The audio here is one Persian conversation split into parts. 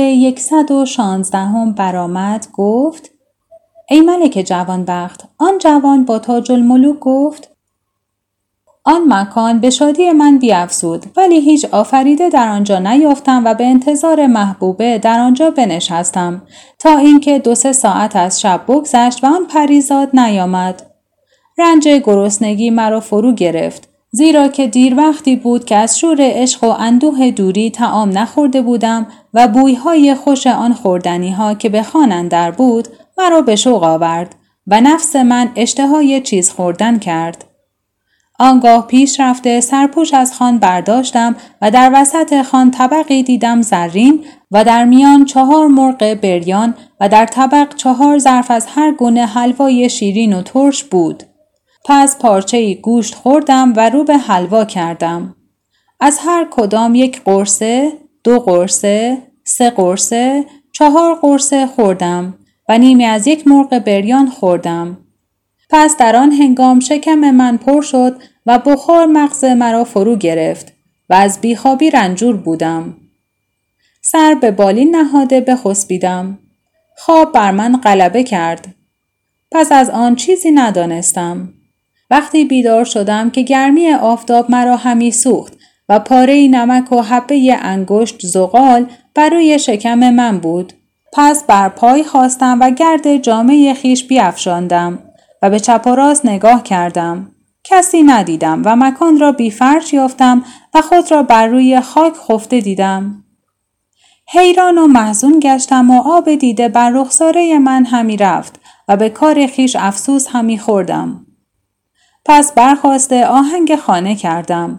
یکصد و شانزدهم برآمد گفت ای ملک جوانبخت آن جوان با تاج الملوک گفت آن مکان به شادی من بیافزود ولی هیچ آفریده در آنجا نیافتم و به انتظار محبوبه در آنجا بنشستم تا اینکه دو سه ساعت از شب بگذشت و آن پریزاد نیامد. رنج گرسنگی مرا فرو گرفت. زیرا که دیر وقتی بود که از شور عشق و اندوه دوری تعام نخورده بودم و بویهای خوش آن خوردنی ها که به خان در بود مرا به شوق آورد و نفس من اشتهای چیز خوردن کرد. آنگاه پیش رفته سرپوش از خان برداشتم و در وسط خان طبقی دیدم زرین و در میان چهار مرغ بریان و در طبق چهار ظرف از هر گونه حلوای شیرین و ترش بود. پس پارچه گوشت خوردم و رو به حلوا کردم. از هر کدام یک قرصه، دو قرصه، سه قرصه، چهار قرصه خوردم و نیمی از یک مرغ بریان خوردم. پس در آن هنگام شکم من پر شد و بخار مغز مرا فرو گرفت و از بیخوابی رنجور بودم. سر به بالین نهاده بخسبیدم. خواب بر من غلبه کرد. پس از آن چیزی ندانستم. وقتی بیدار شدم که گرمی آفتاب مرا همی سوخت و پاره نمک و حبه انگشت زغال بر روی شکم من بود. پس بر پای خواستم و گرد جامعه خیش بیافشاندم و به چپ و راست نگاه کردم. کسی ندیدم و مکان را بیفرش یافتم و خود را بر روی خاک خفته دیدم. حیران و محزون گشتم و آب دیده بر رخساره من همی رفت و به کار خیش افسوس همی خوردم. پس برخواسته آهنگ خانه کردم.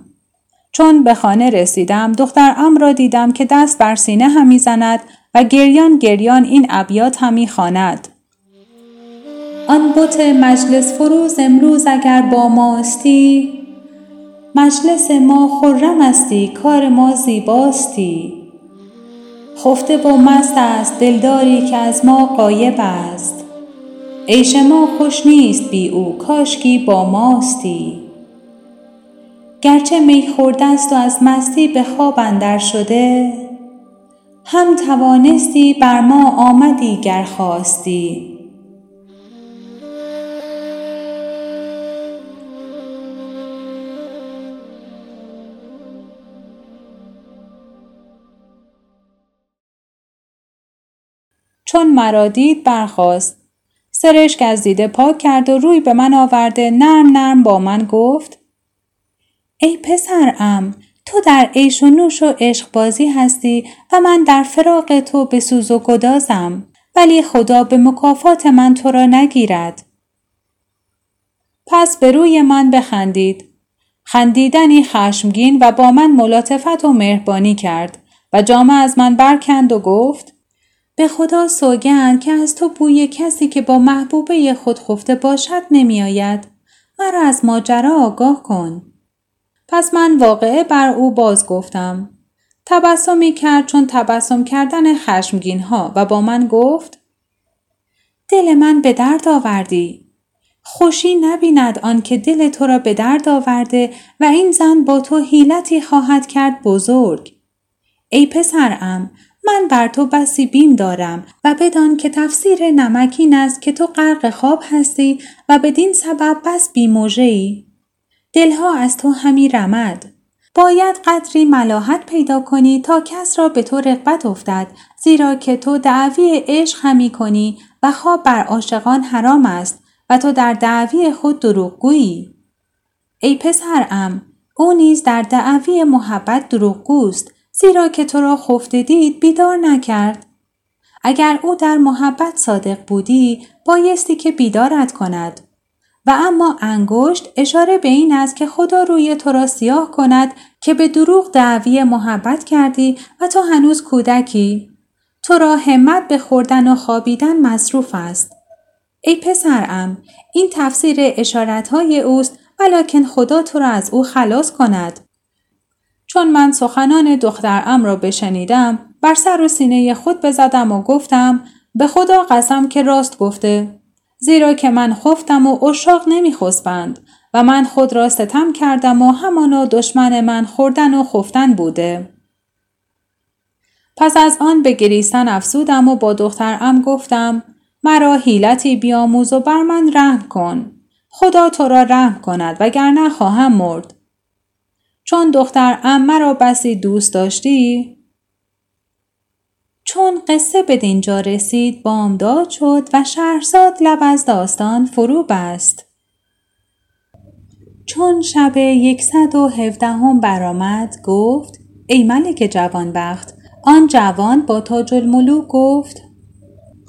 چون به خانه رسیدم دختر ام را دیدم که دست بر سینه همی زند و گریان گریان این ابیات همی خواند. آن بت مجلس فروز امروز اگر با ماستی مجلس ما خرم استی کار ما زیباستی خفته و مست است دلداری که از ما غایب است عیش ما خوش نیست بی او کاشکی با ماستی. گرچه می خورده است و از مستی به خواب اندر شده هم توانستی بر ما آمدی گر خواستی. چون مرا دید برخاست. سرشک از دیده پاک کرد و روی به من آورده نرم نرم با من گفت ای پسرم تو در عیش و نوش و عشق بازی هستی و من در فراق تو به سوز و گدازم ولی خدا به مکافات من تو را نگیرد. پس به روی من بخندید. خندیدنی خشمگین و با من ملاطفت و مهربانی کرد و جامه از من برکند و گفت به خدا سوگند که از تو بوی کسی که با محبوبه خود خفته باشد نمی آید. مرا از ماجرا آگاه کن. پس من واقعه بر او باز گفتم. تبسمی کرد چون تبسم کردن خشمگین ها و با من گفت دل من به درد آوردی. خوشی نبیند آن که دل تو را به درد آورده و این زن با تو حیلتی خواهد کرد بزرگ. ای پسرم من بر تو بسی بیم دارم و بدان که تفسیر نمکین است که تو غرق خواب هستی و بدین سبب بس بیموژه ای. دلها از تو همی رمد. باید قدری ملاحت پیدا کنی تا کس را به تو رغبت افتد زیرا که تو دعوی عشق همی کنی و خواب بر عاشقان حرام است و تو در دعوی خود دروغگویی. ای پسرم او نیز در دعوی محبت دروغگوست زیرا که تو را خفته دید بیدار نکرد. اگر او در محبت صادق بودی بایستی که بیدارت کند. و اما انگشت اشاره به این است که خدا روی تو را سیاه کند که به دروغ دعوی محبت کردی و تو هنوز کودکی. تو را همت به خوردن و خوابیدن مصروف است. ای پسرم این تفسیر اشارتهای اوست ولیکن خدا تو را از او خلاص کند. چون من سخنان دخترم را بشنیدم بر سر و سینه خود بزدم و گفتم به خدا قسم که راست گفته زیرا که من خفتم و اشاق نمیخسبند و من خود را ستم کردم و همانا دشمن من خوردن و خفتن بوده. پس از آن به گریستن افسودم و با دخترم گفتم مرا حیلتی بیاموز و بر من رحم کن. خدا تو را رحم کند وگرنه خواهم مرد. چون دخترم مرا بسی دوست داشتی؟ چون قصه به دینجا رسید بامداد شد و شهرزاد لب از داستان فرو بست. چون شب یکصد و هفدهم برآمد گفت ای ملک جوانبخت آن جوان با تاج الملوک گفت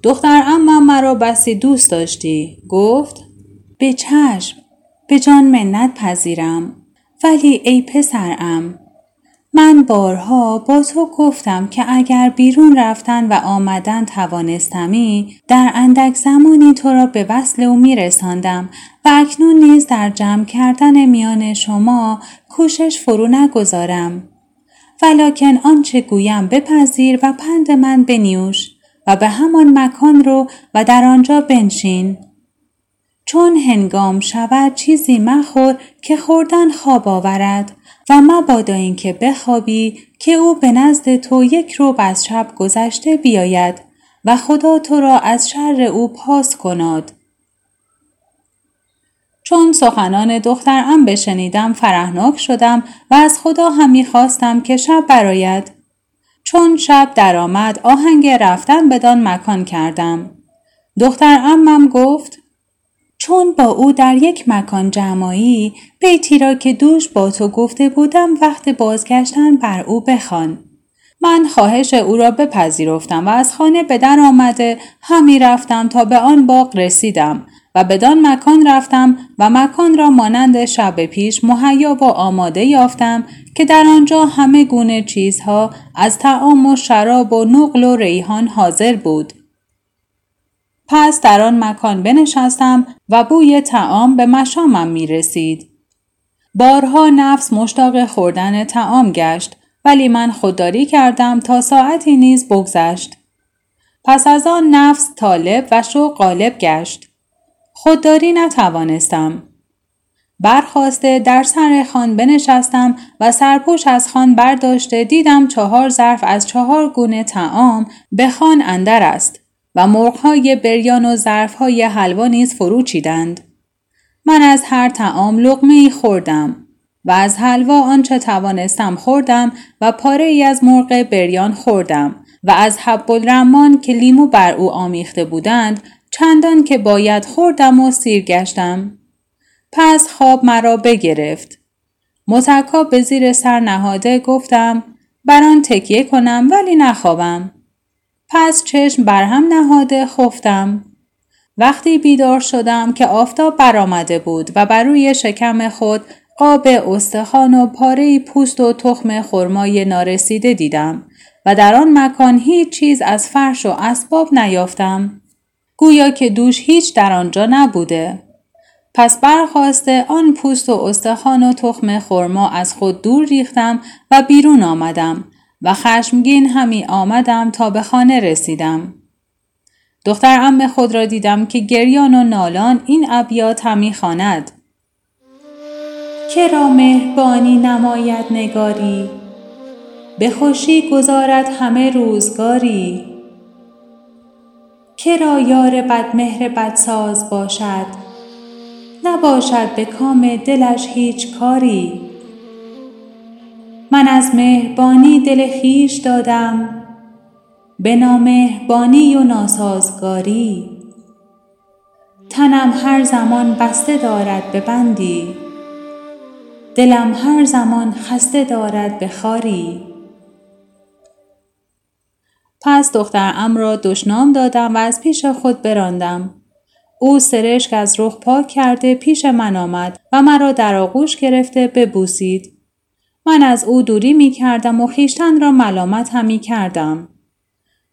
دختر اما مرا بسی دوست داشتی؟ گفت به چشم به جان منت پذیرم. ولی ای پسرم من بارها با تو گفتم که اگر بیرون رفتن و آمدن توانستمی در اندک زمانی تو را به وصل او میرساندم و اکنون نیز در جمع کردن میان شما کوشش فرو نگذارم. ولکن آنچه گویم بپذیر و پند من بنیوش و به همان مکان رو و در آنجا بنشین. چون هنگام شود چیزی مخور که خوردن خواب آورد و مبادا اینکه بخوابی که او به نزد تو یک روب از شب گذشته بیاید و خدا تو را از شر او پاس کناد. چون سخنان دخترم بشنیدم فرهناک شدم و از خدا همی خواستم که شب براید. چون شب درآمد آهنگ رفتن بدان مکان کردم. دختر امم گفت چون با او در یک مکان جمعی بیتی را که دوش با تو گفته بودم وقت بازگشتن بر او بخوان. من خواهش او را بپذیرفتم و از خانه به در آمده همی رفتم تا به آن باغ رسیدم و بدان مکان رفتم و مکان را مانند شب پیش مهیا و آماده یافتم که در آنجا همه گونه چیزها از تعام و شراب و نقل و ریحان حاضر بود. پس در آن مکان بنشستم و بوی تعام به مشامم می رسید. بارها نفس مشتاق خوردن تعام گشت ولی من خودداری کردم تا ساعتی نیز بگذشت. پس از آن نفس طالب و شو غالب گشت. خودداری نتوانستم. برخواسته در سر خان بنشستم و سرپوش از خان برداشته دیدم چهار ظرف از چهار گونه تعام به خان اندر است. و مرغهای بریان و ظرفهای حلوا نیز فرو چیدند. من از هر تعام لغمه ای خوردم و از حلوا آنچه توانستم خوردم و پاره ای از مرغ بریان خوردم و از حب الرمان که لیمو بر او آمیخته بودند چندان که باید خوردم و سیر گشتم. پس خواب مرا بگرفت. متکا به زیر سر نهاده گفتم بر آن تکیه کنم ولی نخوابم. پس چشم برهم نهاده خفتم. وقتی بیدار شدم که آفتاب برآمده بود و بر روی شکم خود قاب استخوان و پاره پوست و تخم خرمای نارسیده دیدم و در آن مکان هیچ چیز از فرش و اسباب نیافتم. گویا که دوش هیچ در آنجا نبوده. پس برخواسته آن پوست و استخوان و تخم خرما از خود دور ریختم و بیرون آمدم و خشمگین همی آمدم تا به خانه رسیدم. دختر ام خود را دیدم که گریان و نالان این ابیات همی خواند. که را مهربانی نماید نگاری به خوشی گذارد همه روزگاری که را یار بدمهر بدساز باشد نباشد به کام دلش هیچ کاری من از مهربانی دل خیش دادم به نامهربانی و ناسازگاری تنم هر زمان بسته دارد به بندی دلم هر زمان خسته دارد به خاری پس دخترم را دشنام دادم و از پیش خود براندم. او سرشک از رخ پاک کرده پیش من آمد و مرا در آغوش گرفته ببوسید. من از او دوری می کردم و خیشتن را ملامت هم می کردم.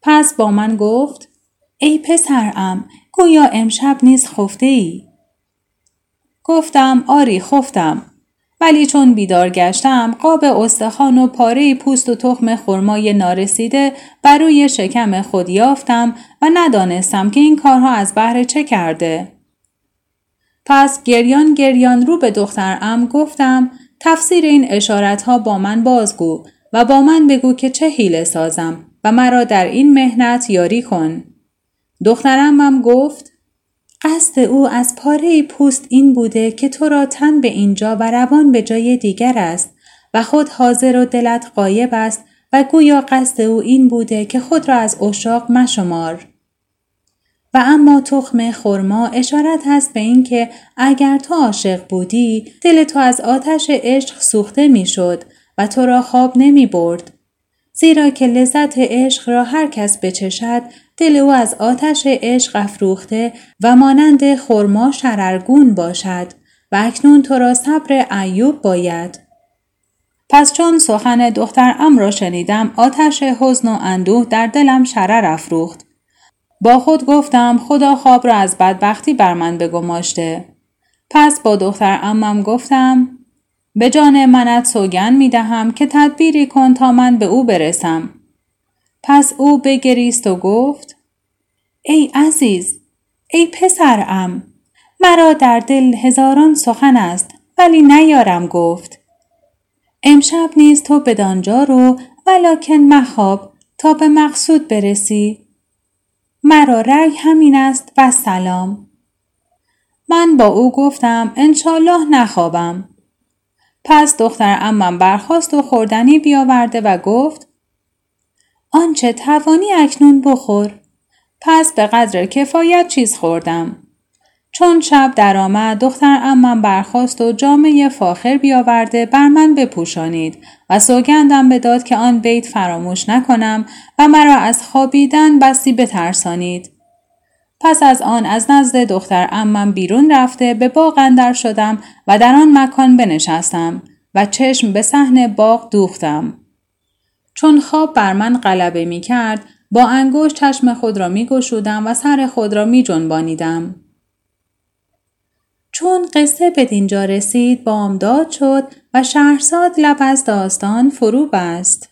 پس با من گفت ای پسرم گویا امشب نیز خفته ای. گفتم آری خفتم ولی چون بیدار گشتم قاب استخوان و پاره پوست و تخم خرمای نارسیده بر روی شکم خود یافتم و ندانستم که این کارها از بهر چه کرده. پس گریان گریان رو به دخترم گفتم تفسیر این اشارت ها با من بازگو و با من بگو که چه حیله سازم و مرا در این مهنت یاری کن. دخترم هم گفت قصد او از پاره پوست این بوده که تو را تن به اینجا و روان به جای دیگر است و خود حاضر و دلت قایب است و گویا قصد او این بوده که خود را از اشاق مشمار. و اما تخم خرما اشارت هست به اینکه اگر تو عاشق بودی دل تو از آتش عشق سوخته می‌شد و تو را خواب نمی برد. زیرا که لذت عشق را هر کس بچشد دل او از آتش عشق افروخته و مانند خرما شررگون باشد و اکنون تو را صبر ایوب باید. پس چون سخن دختر ام را شنیدم آتش حزن و اندوه در دلم شرر افروخت. با خود گفتم خدا خواب را از بدبختی بر من بگماشته. پس با دختر امم گفتم به جان منت سوگن می دهم که تدبیری کن تا من به او برسم. پس او بگریست و گفت ای عزیز ای پسرم مرا در دل هزاران سخن است ولی نیارم گفت امشب نیز تو بدانجا رو ولکن مخواب تا به مقصود برسی مرا رأی همین است و سلام من با او گفتم انشالله نخوابم پس دختر امم برخواست و خوردنی بیاورده و گفت آنچه توانی اکنون بخور. پس به قدر کفایت چیز خوردم. چون شب درآمد دختر امم برخواست و جامعه فاخر بیاورده بر من بپوشانید و سوگندم بداد که آن بیت فراموش نکنم و مرا از خوابیدن بسی بترسانید. پس از آن از نزد دختر امم بیرون رفته به باغ اندر شدم و در آن مکان بنشستم و چشم به صحن باغ دوختم. چون خواب بر من غلبه می کرد با انگشت چشم خود را می گشودم و سر خود را می جنبانیدم. چون قصه به دینجا رسید بامداد شد و شهرزاد لب از داستان فرو بست.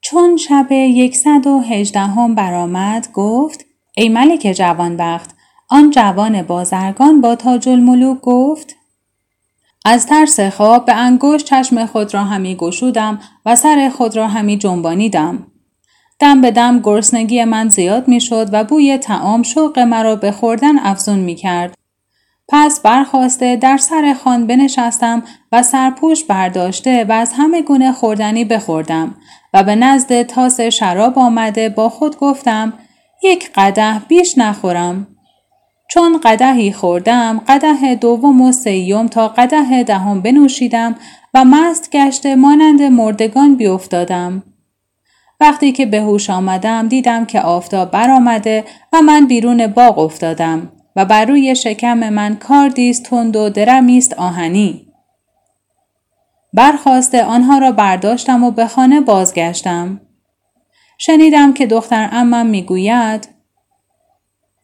چون شب یکصد و هجدهم برآمد گفت ای ملک جوانبخت آن جوان بازرگان با تاج الملوک گفت از ترس خواب به انگشت چشم خود را همی گشودم و سر خود را همی جنبانیدم. دم به دم گرسنگی من زیاد می شد و بوی تعام شوق مرا به خوردن افزون می کرد. پس برخواسته در سر خان بنشستم و سرپوش برداشته و از همه گونه خوردنی بخوردم و به نزد تاس شراب آمده با خود گفتم یک قده بیش نخورم. چون قدهی خوردم قده دوم و سیوم تا قده دهم بنوشیدم و مست گشته مانند مردگان بیافتادم وقتی که به هوش آمدم دیدم که آفتاب برآمده و من بیرون باغ افتادم و بر روی شکم من کاردیست تند و درمیست آهنی برخواسته آنها را برداشتم و به خانه بازگشتم شنیدم که دختر امم می‌گوید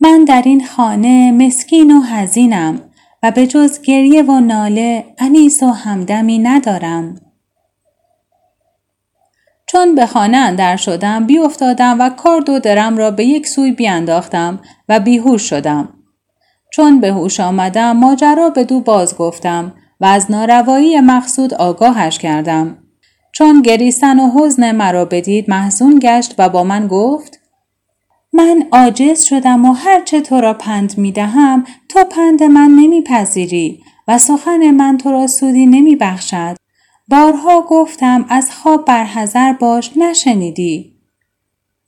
من در این خانه مسکین و حزینم و به جز گریه و ناله انیس و همدمی ندارم. چون به خانه اندر شدم بیافتادم و کارد و درم را به یک سوی بیانداختم و بیهوش شدم. چون به هوش آمدم ماجرا به دو باز گفتم و از ناروایی مقصود آگاهش کردم. چون گریستن و حزن مرا بدید محزون گشت و با من گفت من عاجز شدم و هرچه تو را پند می دهم تو پند من نمیپذیری و سخن من تو را سودی نمی بخشد. بارها گفتم از خواب برحضر باش نشنیدی.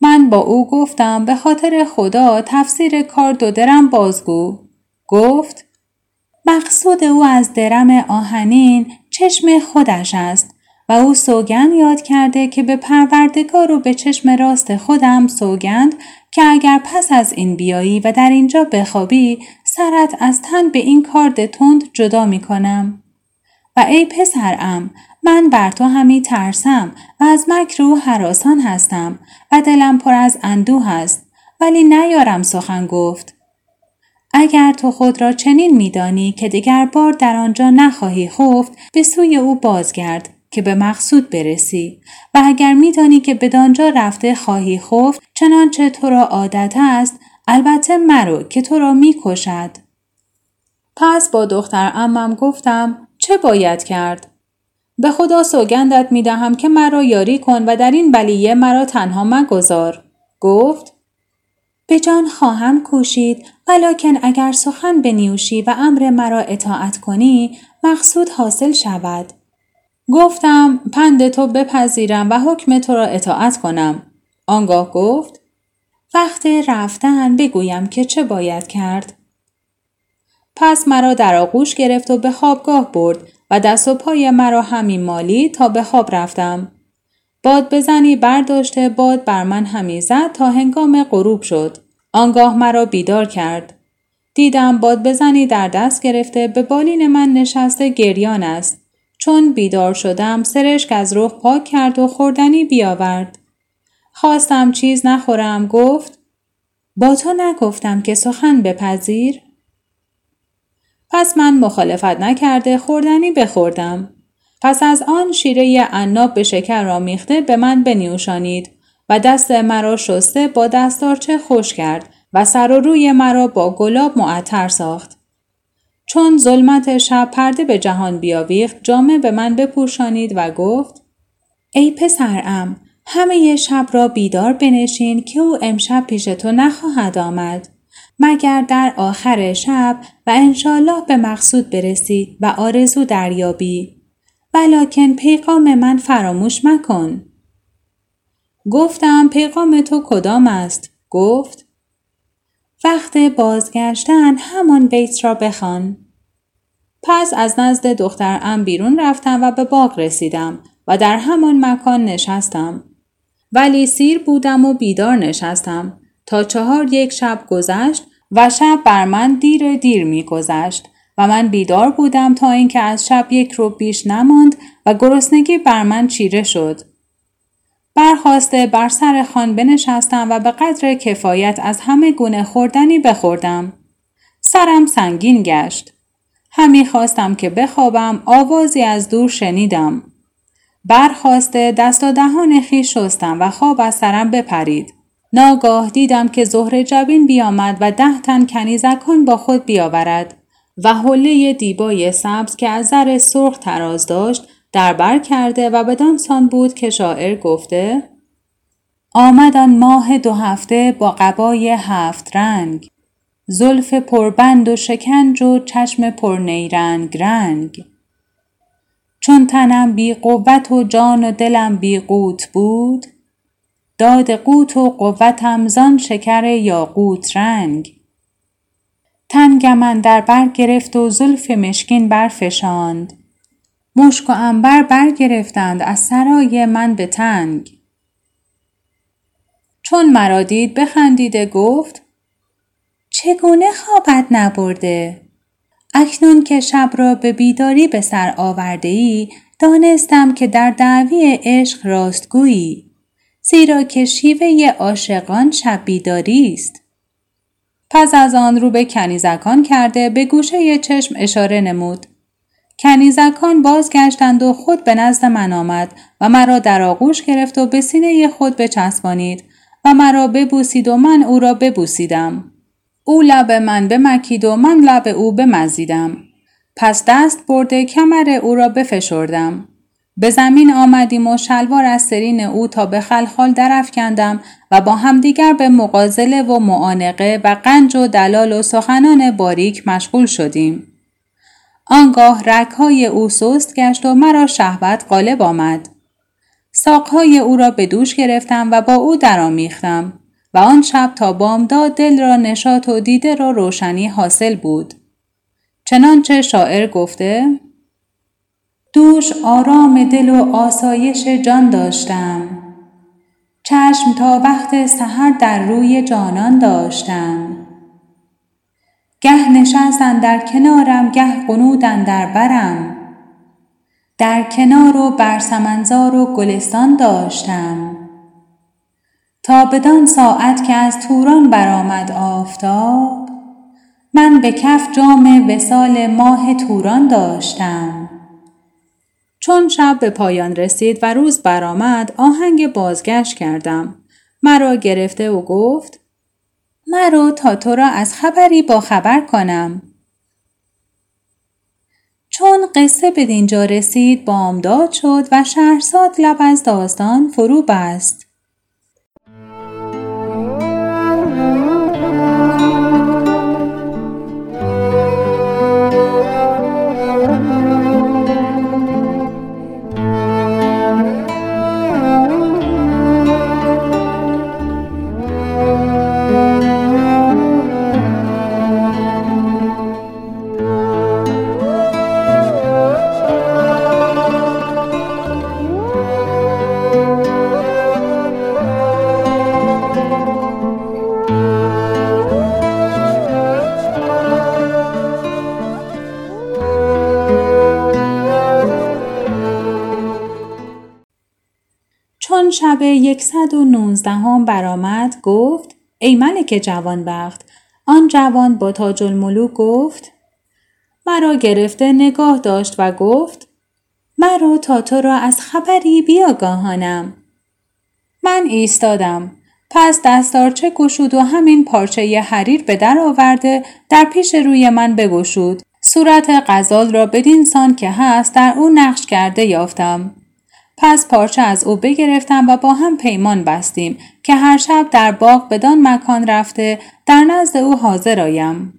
من با او گفتم به خاطر خدا تفسیر کار دو درم بازگو. گفت مقصود او از درم آهنین چشم خودش است و او سوگند یاد کرده که به پروردگار و به چشم راست خودم سوگند که اگر پس از این بیایی و در اینجا بخوابی سرت از تن به این کارد تند جدا می کنم. و ای پسرم من بر تو همی ترسم و از مکر او حراسان هستم و دلم پر از اندوه است ولی نیارم سخن گفت. اگر تو خود را چنین میدانی که دیگر بار در آنجا نخواهی خفت به سوی او بازگرد که به مقصود برسی. و اگر میدانی که بدانجا رفته خواهی خفت چنانچه تو را عادت است البته مرو که تو را می‌کشد پس با دختر امم گفتم چه باید کرد به خدا سوگندت می دهم که مرا یاری کن و در این بلیه مرا تنها مگذار. گفت به جان خواهم کوشید ولیکن اگر سخن بنیوشی و امر مرا اطاعت کنی مقصود حاصل شود. گفتم پند تو بپذیرم و حکم تو را اطاعت کنم. آنگاه گفت وقت رفتن بگویم که چه باید کرد. پس مرا در آغوش گرفت و به خوابگاه برد و دست و پای مرا همین مالی تا به خواب رفتم. باد بزنی برداشته باد بر من همی زد تا هنگام غروب شد. آنگاه مرا بیدار کرد. دیدم باد بزنی در دست گرفته به بالین من نشسته گریان است. چون بیدار شدم سرشک از رخ پاک کرد و خوردنی بیاورد. خواستم چیز نخورم گفت با تو نگفتم که سخن بپذیر؟ پس من مخالفت نکرده خوردنی بخوردم. پس از آن شیره عناب به شکر را میخته به من بنیوشانید و دست مرا شسته با دستارچه خوش کرد و سر و روی مرا با گلاب معطر ساخت. چون ظلمت شب پرده به جهان بیاویخت جامه به من بپوشانید و گفت ای پسرم همه شب را بیدار بنشین که او امشب پیش تو نخواهد آمد. مگر در آخر شب و انشالله به مقصود برسید و آرزو دریابی. ولکن پیغام من فراموش مکن. گفتم پیغام تو کدام است؟ گفت وقت بازگشتن همان بیت را بخوان. پس از نزد دختر ام بیرون رفتم و به باغ رسیدم و در همان مکان نشستم. ولی سیر بودم و بیدار نشستم. تا چهار یک شب گذشت و شب بر من دیر دیر می گذشت و من بیدار بودم تا اینکه از شب یک رو بیش نماند و گرسنگی بر من چیره شد. برخواسته بر سر خان بنشستم و به قدر کفایت از همه گونه خوردنی بخوردم. سرم سنگین گشت. همی خواستم که بخوابم آوازی از دور شنیدم. برخواسته دست و دهان خیش شستم و خواب از سرم بپرید. ناگاه دیدم که زهر جبین بیامد و ده تن کنیزکان با خود بیاورد و حله دیبای سبز که از زر سرخ تراز داشت در بر کرده و بدان سان بود که شاعر گفته آمدن ماه دو هفته با قبای هفت رنگ زلف پربند و شکنج و چشم پرنیرنگ رنگ. چون تنم بی قوت و جان و دلم بی قوت بود داد قوت و قوتم زان شکر یاقوت رنگ. تنگم در بر گرفت و زلف مشکین برفشاند مشک و انبر برگرفتند از سرای من به تنگ. چون مرا دید بخندیده گفت چگونه خوابت نبرده؟ اکنون که شب را به بیداری به سر آورده ای دانستم که در دعوی عشق راستگویی. زیرا که شیوه عاشقان شب بیداری است. پس از آن رو به کنیزکان کرده به گوشه چشم اشاره نمود. کنیزکان بازگشتند و خود به نزد من آمد و مرا در آغوش گرفت و به سینه خود بچسبانید و مرا ببوسید و من او را ببوسیدم. او لب من بمکید و من لب او بمزیدم. پس دست برده کمر او را بفشردم. به زمین آمدیم و شلوار از سرین او تا به خلخال درفکندم و با همدیگر به مقازله و معانقه و قنج و دلال و سخنان باریک مشغول شدیم. آنگاه رکهای او سست گشت و مرا شهوت غالب آمد. ساقهای او را به دوش گرفتم و با او درآمیختم و آن شب تا بامداد دل را نشاط و دیده را روشنی حاصل بود. چنانچه شاعر گفته دوش آرام دل و آسایش جان داشتم. چشم تا وقت سحر در روی جانان داشتم. گه نشستن در کنارم گه قنودن در برم. در کنار و بر سمنزار و گلستان داشتم. تا بدان ساعت که از توران برآمد آفتاب من به کف جام وسال ماه توران داشتم. چون شب به پایان رسید و روز برآمد آهنگ بازگشت کردم. مرا گرفته و گفت مرا تا تو را از خبری با خبر کنم. چون قصه به دینجا رسید بامداد شد و شهرزاد لب از داستان فرو بست. یکصد و نوزدهم برآمد گفت ای ملک جوانبخت آن جوان با تاج الملوک گفت مرا گرفته نگاه داشت و گفت مرا تا تو را از خبری بیاگاهانم. من ایستادم. پس دستارچه گشود و همین پارچه حریر به در آورده در پیش روی من بگشود. صورت غزال را بدین سان که هست در او نقش کرده یافتم. پس پارچه از او بگرفتم و با هم پیمان بستیم که هر شب در باغ بدان مکان رفته در نزد او حاضر آیم.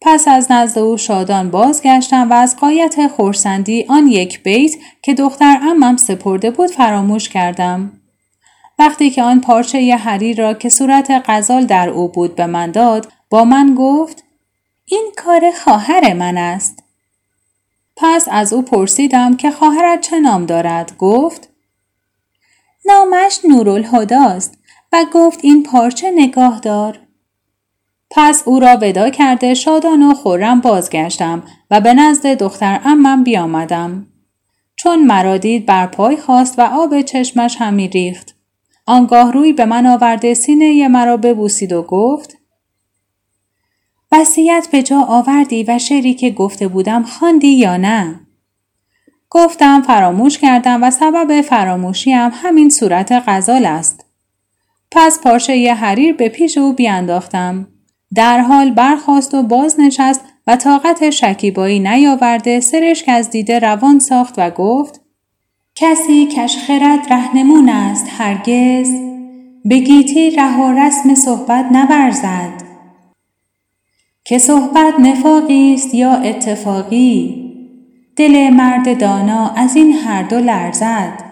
پس از نزد او شادان بازگشتم و از قایت خورسندی آن یک بیت که دختر امم سپرده بود فراموش کردم. وقتی که آن پارچه حریر را که صورت غزال در او بود به من داد با من گفت این کار خواهر من است. پس از او پرسیدم که خواهرت چه نام دارد؟ گفت نامش نورالهداست و گفت این پارچه نگاه دار. پس او را ودا کرده شادان و خورم بازگشتم و به نزد دختر امم بیامدم. چون مرا دید بر پای خواست و آب چشمش همی ریخت. آنگاه روی به من آورده سینه مرا ببوسید و گفت وصیت به جا آوردی و شعری که گفته بودم خواندی یا نه؟ گفتم فراموش کردم و سبب فراموشیم همین صورت غزال است. پس پارچه ی حریر به پیش او بیانداختم. در حال برخواست و باز نشست و طاقت شکیبایی نیاورده سرشک از دیده روان ساخت و گفت کسی کش خرد رهنمون است هرگز به گیتی ره و رسم صحبت نورزد که صحبت نفاقی است یا اتفاقی. دل مرد دانا از این هر دو لرزد.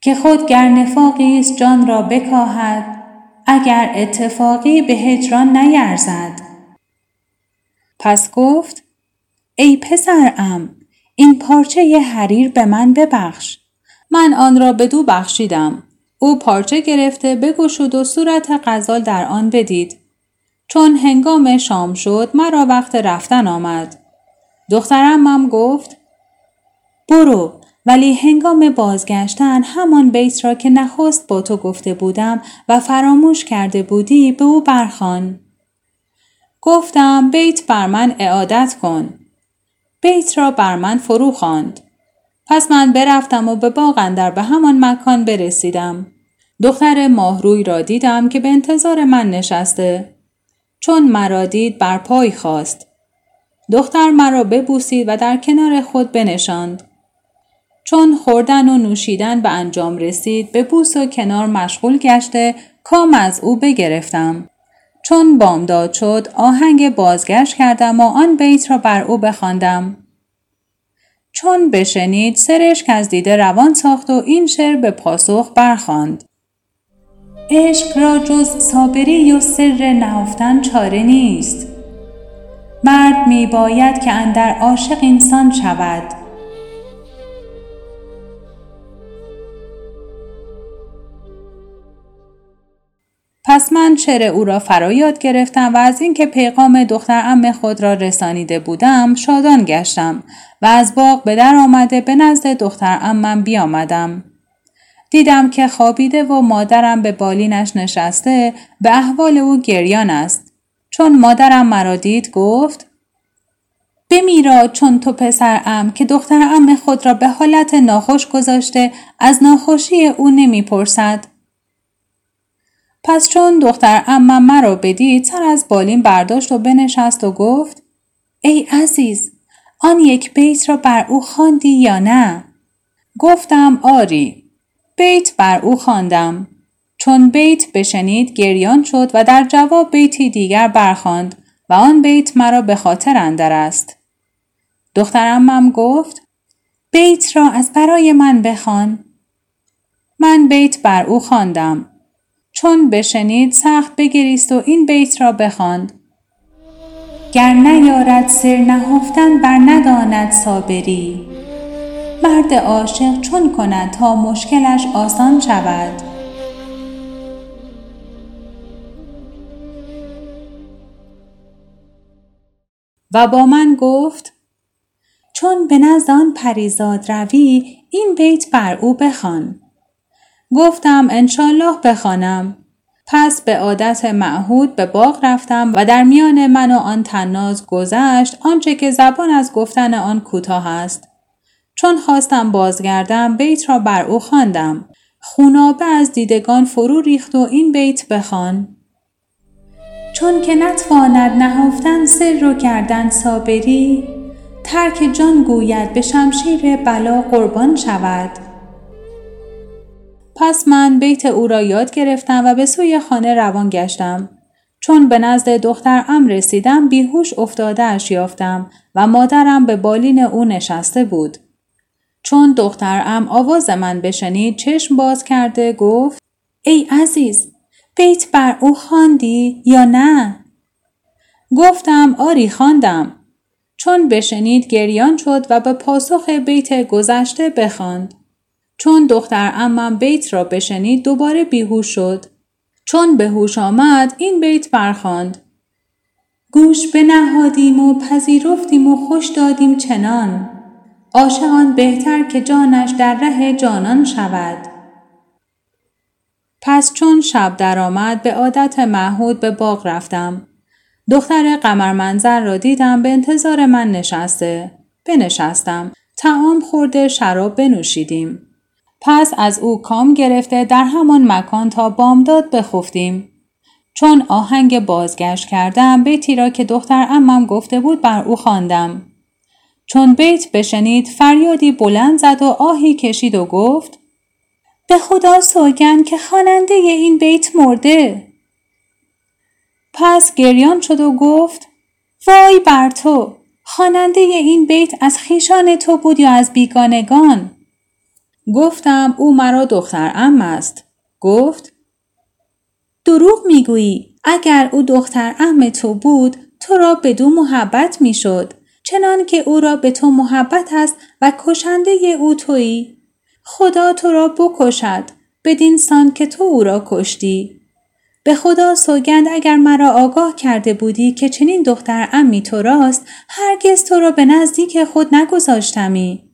که خود گر نفاقی است جان را بکاهد اگر اتفاقی به هجران نیرزد. پس گفت ای پسرم این پارچه ی حریر به من ببخش. من آن را بدو بخشیدم. او پارچه گرفته بگشود و صورت غزال در آن بدید. چون هنگام شام شد مرا وقت رفتن آمد. دخترم هم گفت برو ولی هنگام بازگشتن همان بیت را که نخست با تو گفته بودم و فراموش کرده بودی به او برخان. گفتم بیت بر من اعادت کن. بیت را بر من فرو خواند. پس من برفتم و به باغ اندر به همان مکان برسیدم. دختر ماهروی را دیدم که به انتظار من نشسته. چون مرا دید بر پای خواست. دختر مرا ببوسید و در کنار خود بنشاند. چون خوردن و نوشیدن به انجام رسید به بوس و کنار مشغول گشته کام از او بگرفتم. چون بامداد شد آهنگ بازگشت کردم و آن بیت را بر او بخواندم. چون بشنید سرش از دیده روان ساخت و این شعر به پاسخ برخواند. عشق را جز صابری و سر نهفتن چاره نیست. مرد می باید که اندر عاشق انسان شود. پس من شعر او را فرا یاد گرفتم و از اینکه پیغام دختر ام خود را رسانیده بودم شادان گشتم و از باغ به در آمده به نزد دختر امم بیامدم. دیدم که خوابیده و مادرم به بالینش نشسته به احوال او گریان است. چون مادرم مرا دید گفت بمیرا چون تو پسر ام که دختر ام خود را به حالت ناخوش گذاشته از ناخوشی او نمی‌پرسد. پس چون دختر امم مرا بدید سر از بالین برداشت و بنشست و گفت ای عزیز آن یک بیت را بر او خواندی یا نه؟ گفتم آری. بیت بر او خواندم. چون بیت بشنید گریان شد و در جواب بیتی دیگر برخواند و آن بیت مرا به خاطر اندر است. دخترمم گفت بیت را از برای من بخوان. من بیت بر او خواندم. چون بشنید سخت بگریست و این بیت را بخواند. گر نیارد سر نهفتن بر نداند صابری مرد عاشق چون کند تا مشکلش آسان شود؟ و با من گفت چون به نزد آن پریزاد روی این بیت بر او بخوان. گفتم انشالله بخوانم. پس به عادت معهود به باغ رفتم و در میان من و آن تناز گذشت آنچه که زبان از گفتن آن کوتاه است. چون خواستم بازگردم بیت را بر او خواندم خونابه از دیدگان فرو ریخت و این بیت بخوان چون که نتواند نهفتن سر رو کردن صابری ترک جان گوید به شمشیر بلا قربان شود پس من بیت او را یاد گرفتم و به سوی خانه روان گشتم. چون به نزد دختر ام رسیدم بیهوش افتاده یافتم و مادرم به بالین او نشسته بود. چون دختر ام آواز من بشنید چشم باز کرده گفت ای عزیز بیت بر او خواندی یا نه؟ گفتم آری خواندم. چون بشنید گریان شد و به پاسخ بیت گذشته بخواند. چون دختر امم بیت را بشنید دوباره بیهوش شد. چون به هوش آمد این بیت برخاند. گوش بنهادیم و پذیرفتیم و خوش دادیم چنان. عاشقان بهتر که جانش در ره جانان شود. پس چون شب درآمد به عادت معهود به باغ رفتم. دختر قمر منظر را دیدم به انتظار من نشسته. بنشستم. تعام خورده شراب بنوشیدیم. پس از او کام گرفته در همان مکان تا بامداد بخفتیم. چون آهنگ بازگشت کردم بیتی را که دختر امم گفته بود بر او خواندم. چون بیت بشنید فریادی بلند زد و آهی کشید و گفت به خدا سوگن که خواننده این بیت مرده. پس گریان شد و گفت وای بر تو خواننده این بیت از خیشان تو بود یا از بیگانگان گفتم او مرا دختر ام است. گفت دروغ می‌گویی اگر او دختر ام تو بود تو را بدو محبت می‌شد چنان که او را به تو محبت است و کشنده او تویی. خدا تو را بکشد بدین سان که تو او را کشتی. به خدا سوگند اگر مرا آگاه کرده بودی که چنین دختر امی تو راست هرگز تو را به نزدیک خود نگذاشتمی.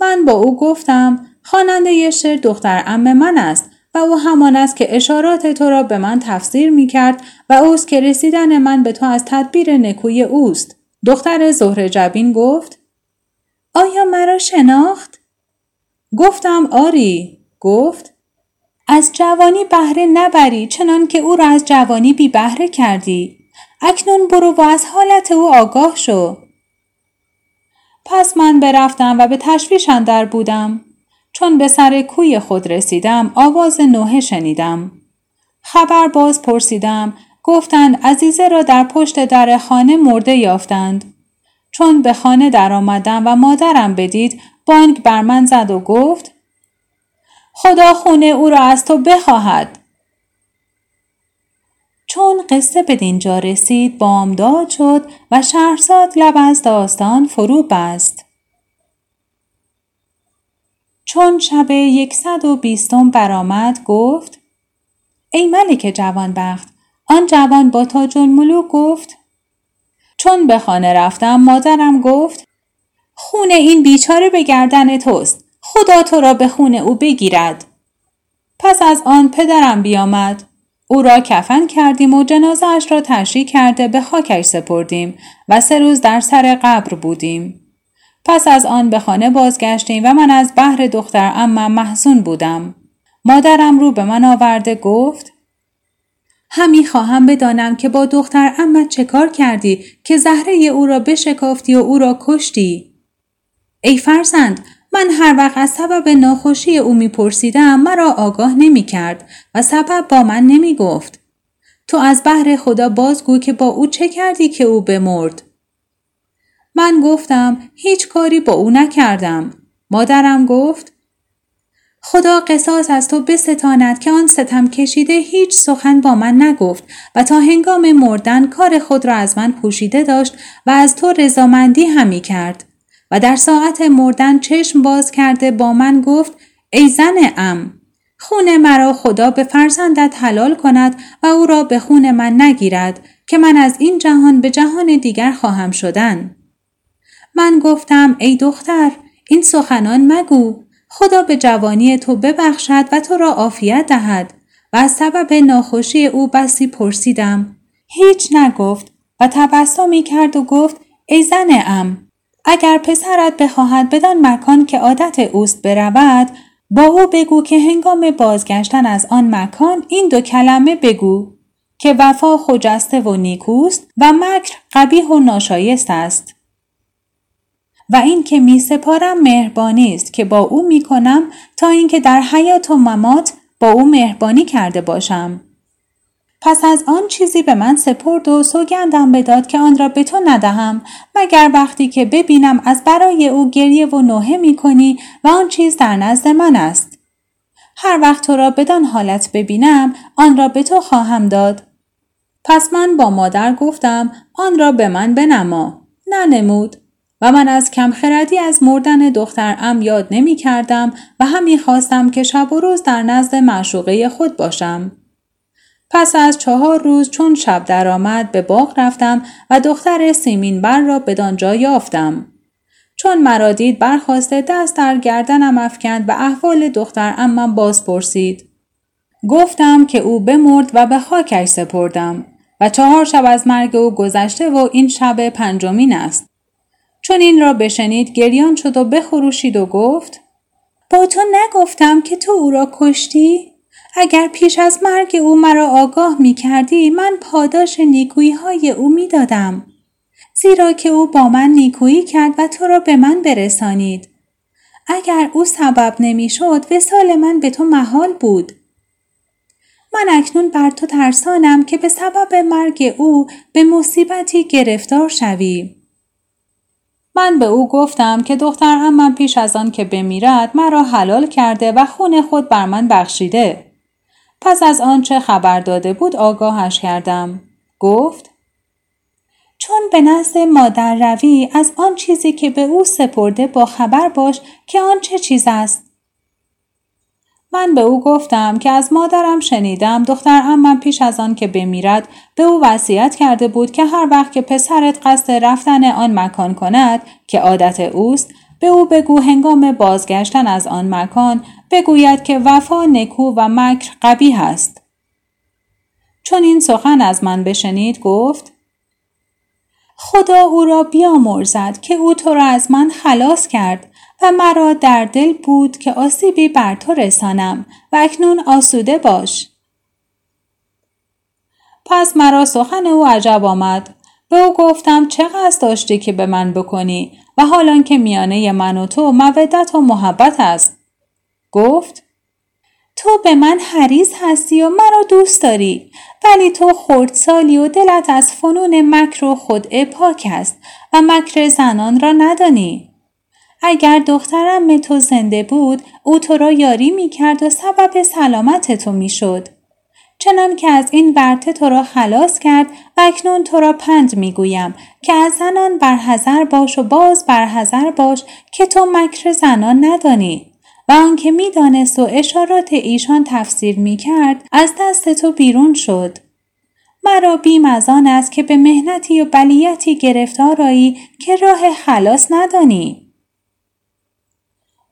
من با او گفتم خواننده شعر دختر ام من است و او همان است که اشارات تو را به من تفسیر می کرد و اوست که رسیدن من به تو از تدبیر نکوی اوست. دختر زهر جبین گفت آیا مرا شناخت؟ گفتم آری. گفت از جوانی بهره نبری چنان که او را از جوانی بی بهره کردی. اکنون برو و از حالت او آگاه شو. پس من برفتم و به تشویش اندر بودم. چون به سر کوی خود رسیدم آواز نوحه شنیدم. خبر باز پرسیدم گفتند عزیزه را در پشت در خانه مرده یافتند. چون به خانه در آمدم و مادرم بدید بانک بر من زد و گفت خدا خونه او را از تو بخواهد. چون قصه به دینجا رسید بامداد شد و شهرزاد لب از داستان فرو بست. چون شب یکصد و بیستم برآمد گفت ای ملک جوانبخت آن جوان با تاج الملوک گفت چون به خانه رفتم مادرم گفت خون این بیچاره به گردن توست خدا تو را به خون او بگیرد پس از آن پدرم بیامد او را کفن کردیم و جنازهاش را تشریح کرده به خاکش سپردیم و سه روز در سر قبر بودیم. پس از آن به خانه بازگشتیم و من از بحر دختر اما محزون بودم. مادرم رو به من آورده گفت همی خواهم بدانم که با دختر اما چه کار کردی که زهره او را بشکافتی و او را کشتی؟ ای فرزند من هر وقت از سبب ناخوشی او میپرسیدم مرا آگاه نمی کرد و سبب با من نمی گفت. تو از بحر خدا بازگو که با او چه کردی که او بمرد؟ من گفتم هیچ کاری با او نکردم. مادرم گفت خدا قصاص از تو بستاند که آن ستم کشیده هیچ سخن با من نگفت و تا هنگام مردن کار خود را از من پوشیده داشت و از تو رضامندی همی کرد. و در ساعت مردن چشم باز کرده با من گفت ای زن ام خون مرا خدا به فرزندت حلال کند و او را به خون من نگیرد که من از این جهان به جهان دیگر خواهم شدن. من گفتم ای دختر این سخنان مگو خدا به جوانی تو ببخشد و تو را عافیت دهد. و از سبب ناخوشی او بسی پرسیدم هیچ نگفت و تبسمی کرد و گفت ای زن ام اگر پسرت بخواهد بدان مکان که عادت اوست برود با او بگو که هنگام بازگشتن از آن مکان این دو کلمه بگو که وفا خجسته و نیکوست و مکر قبیح و ناشایست است. و این که می سپارم مهربانی است که با او می کنم تا اینکه در حیات و ممات با او مهربانی کرده باشم پس از آن چیزی به من سپرد و سوگندم بداد که آن را به تو ندهم مگر وقتی که ببینم از برای او گریه و نوحه می کنی و آن چیز در نزد من است. هر وقت تو را بدان حالت ببینم آن را به تو خواهم داد. پس من با مادر گفتم آن را به من بنما. ننمود. و من از کمخردی از مردن دختر ام یاد نمی کردم و همی خواستم که شب و روز در نزد معشوقه خود باشم. پس از چهار روز چون شب درآمد به باغ رفتم و دختر سیمین بر را بدانجا یافتم. چون مرا دید برخواسته دست در گردنم افکند و احوال دختر امم باز پرسید. گفتم که او بمرد و به خاکش سپردم و چهار شب از مرگ او گذشته و این شب پنجمین است. چون این را بشنید گریان شد و بخروشید و گفت با تو نگفتم که تو او را کشتی؟ اگر پیش از مرگ او مرا آگاه می کردی من پاداش نیکویی های او می دادم. زیرا که او با من نیکویی کرد و تو را به من برسانید. اگر او سبب نمی‌شد وسال من به تو محال بود. من اکنون بر تو ترسانم که به سبب مرگ او به مصیبتی گرفتار شوی. من به او گفتم که دختر من پیش از آن که بمیرد مرا حلال کرده و خون خود بر من بخشیده. پس از آنچه خبر داده بود آگاهش کردم. گفت چون به نزد مادر روی از آن چیزی که به او سپرده با خبر باش که آن چه چیز است. من به او گفتم که از مادرم شنیدم دختر امم پیش از آن که بمیرد به او وصیت کرده بود که هر وقت که پسرت قصد رفتن آن مکان کند که عادت اوست به او بگو هنگام بازگشتن از آن مکان بگوید که وفا نکو و مکر قبیه است. چون این سخن از من بشنید گفت خدا او را بیامرزد که او تو را از من خلاص کرد و مرا در دل بود که آسیبی بر تو رسانم و اکنون آسوده باش. پس مرا سخن او عجب آمد. به او گفتم چه قصد داشتی که به من بکنی و حالان که میانه من و تو مودت و محبت است. گفت تو به من حریز هستی و مرا دوست داری ولی تو خردسالی و دلت از فنون مکر و خود پاک است و مکر زنان را ندانی. اگر دخترم تو زنده بود او تو را یاری می کرد و سبب سلامت تو می شد. چنان که از این ورته تو را خلاص کرد و اکنون تو را پند می گویم که از زنان برحضر باش و باز برحضر باش که تو مکر زنان ندانی. و آنکه می‌دانست و اشارات ایشان تفسیر می کرد از دست تو بیرون شد. مرا بیم از آن است که به مهنتی و بلیتی گرفتارایی که راه خلاص ندانی.